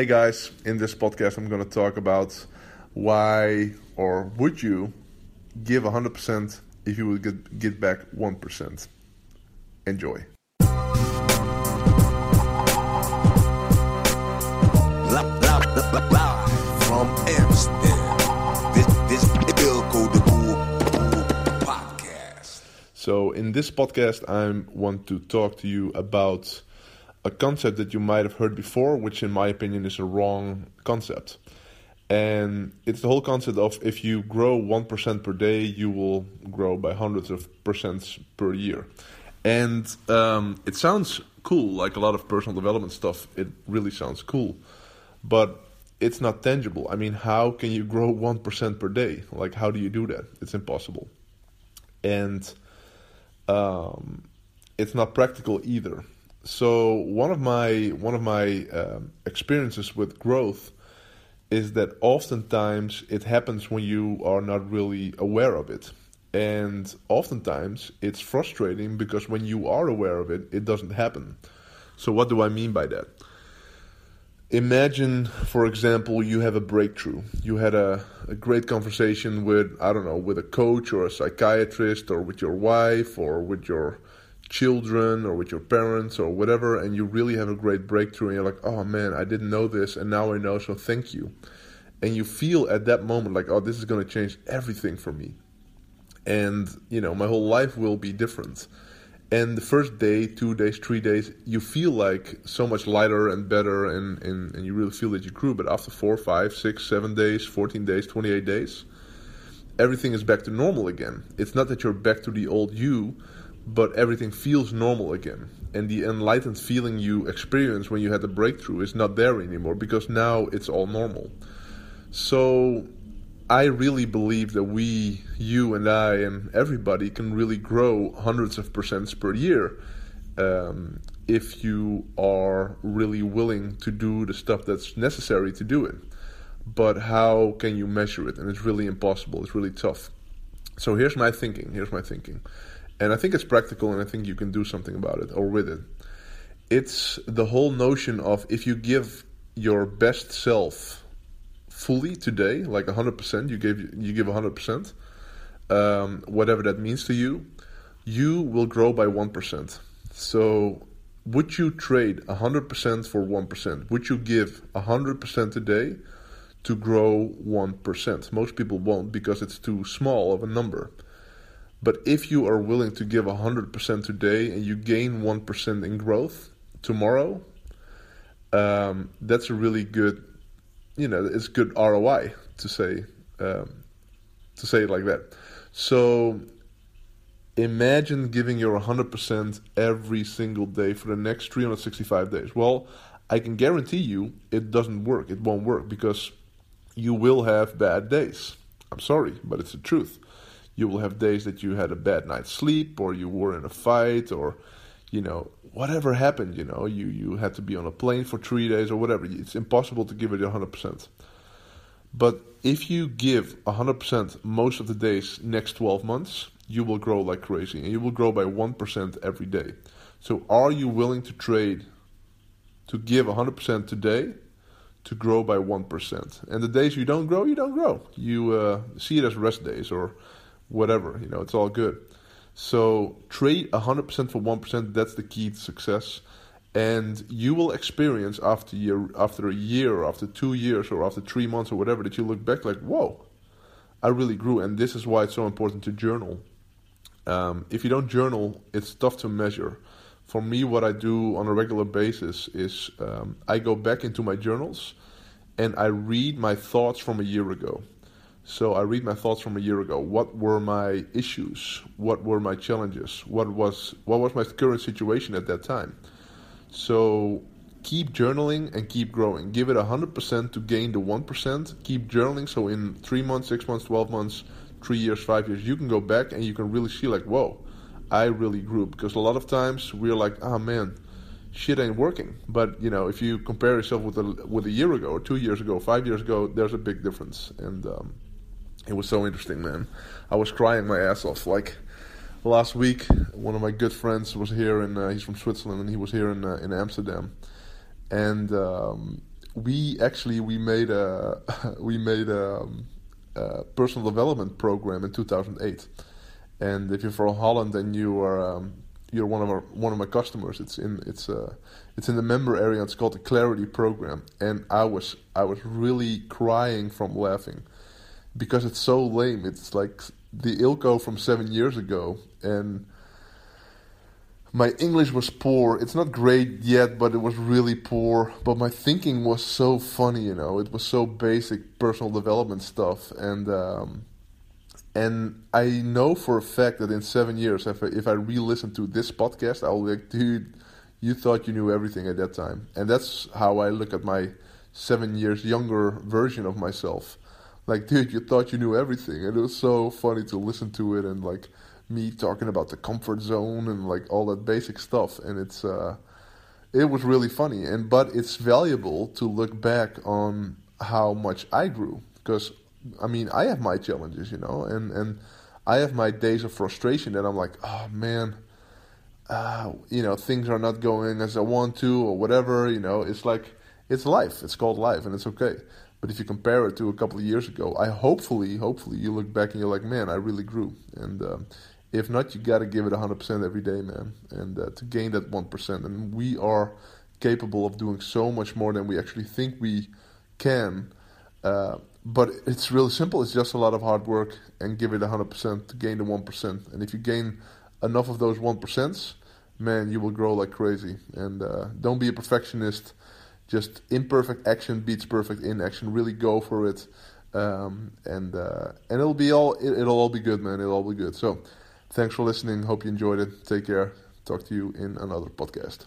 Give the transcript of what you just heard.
Hey guys, in this podcast, I'm going to talk about why or would you give 100% if you would get, get back 1%. Enjoy. From Amsterdam, this, de Boer podcast. So, in this podcast, I want to talk to you about a concept that you might have heard before, which, in my opinion, is a wrong concept. And it's the whole concept of if you grow 1% per day, you will grow by hundreds of percents per year. And um, it sounds cool, like a lot of personal development stuff. It really sounds cool. But it's not tangible. I mean, how can you grow 1% per day? Like, how do you do that? It's impossible. And um, it's not practical either. So one of my one of my um, experiences with growth is that oftentimes it happens when you are not really aware of it, and oftentimes it's frustrating because when you are aware of it, it doesn't happen. So what do I mean by that? Imagine, for example, you have a breakthrough. You had a, a great conversation with, I don't know, with a coach or a psychiatrist or with your wife or with your children or with your parents or whatever, and you really have a great breakthrough, and you're like, oh man, I didn't know this, and now I know, so thank you. And you feel at that moment like, oh, this is going to change everything for me. And, you know, my whole life will be different. And the first day, two days, three days, you feel like so much lighter and better, and, and, and you really feel that you grew. But after four, five, six, seven days, 14 days, 28 days, everything is back to normal again. It's not that you're back to the old you, but everything feels normal again. And the enlightened feeling you experience when you had the breakthrough is not there anymore because now it's all normal. So I really believe that we, you and I, and everybody can really grow hundreds of percents per year um, if you are really willing to do the stuff that's necessary to do it. But how can you measure it? And it's really impossible, it's really tough. So here's my thinking. Here's my thinking and I think it's practical, and I think you can do something about it or with it. It's the whole notion of if you give your best self fully today, like hundred percent, you give you give hundred um, percent, whatever that means to you, you will grow by one percent. So, would you trade hundred percent for one percent? Would you give hundred percent today to grow one percent? Most people won't because it's too small of a number. But if you are willing to give 100% today and you gain 1% in growth tomorrow, um, that's a really good, you know, it's good ROI to say, um, to say it like that. So imagine giving your 100% every single day for the next 365 days. Well, I can guarantee you it doesn't work. It won't work because you will have bad days. I'm sorry, but it's the truth you will have days that you had a bad night's sleep or you were in a fight or you know whatever happened you know you you had to be on a plane for 3 days or whatever. It's impossible to give it 100% but if you give 100% most of the days next 12 months you will grow like crazy and you will grow by 1% every day. So are you willing to trade to give 100% today to grow by 1% and the days you don't grow you don't grow. You uh, see it as rest days or whatever. You know, it's all good. So trade 100% for 1%. That's the key to success. And you will experience after year, after a year, after two years, or after three months, or whatever, that you look back like, whoa, I really grew. And this is why it's so important to journal. Um, if you don't journal, it's tough to measure. For me, what I do on a regular basis is um, I go back into my journals and I read my thoughts from a year ago. So I read my thoughts from a year ago. What were my issues? What were my challenges? What was what was my current situation at that time? So keep journaling and keep growing. Give it 100% to gain the 1%. Keep journaling so in 3 months, 6 months, 12 months, 3 years, 5 years you can go back and you can really see like, "Whoa, I really grew." Because a lot of times we're like, "Ah, oh, man, shit ain't working." But, you know, if you compare yourself with a with a year ago or 2 years ago, 5 years ago, there's a big difference. And um, it was so interesting, man. I was crying my ass off. Like last week, one of my good friends was here, and uh, he's from Switzerland, and he was here in uh, in Amsterdam, and um, we actually we made a we made a, um, a personal development program in 2008. And if you're from Holland and you are um, you're one of our one of my customers, it's in it's uh it's in the member area. It's called the Clarity Program, and I was I was really crying from laughing because it's so lame. It's like the Eelco from seven years ago, and my English was poor. It's not great yet, but it was really poor. But my thinking was so funny, you know. It was so basic personal development stuff, and um, and I know for a fact that in seven years, if I, if I re-listen to this podcast, I'll be like, dude, you thought you knew everything at that time, and that's how I look at my seven years younger version of myself. Like, dude, you thought you knew everything, and it was so funny to listen to it and like me talking about the comfort zone and like all that basic stuff. And it's uh it was really funny. And but it's valuable to look back on how much I grew. Because I mean I have my challenges you know? And and I have my days of frustration that I'm like oh man uh, you know things are not going as I want to or whatever you know? It's like it's life. It's called life and it's okay but if you compare it to a couple of years ago I hopefully hopefully you look back and you're like man I really grew and um, if not, you got to give it 100% every day, man. And uh, to gain that 1%. And we are capable of doing so much more than we actually think we can. Uh, but it's really simple. It's just a lot of hard work and give it 100% to gain the 1%. And if you gain enough of those 1%, man, you will grow like crazy. And uh, don't be a perfectionist. Just imperfect action beats perfect inaction. Really go for it. Um, and uh, and it'll be all it, it'll all be good, man. It'll all be good. So Thanks for listening. Hope you enjoyed it. Take care. Talk to you in another podcast.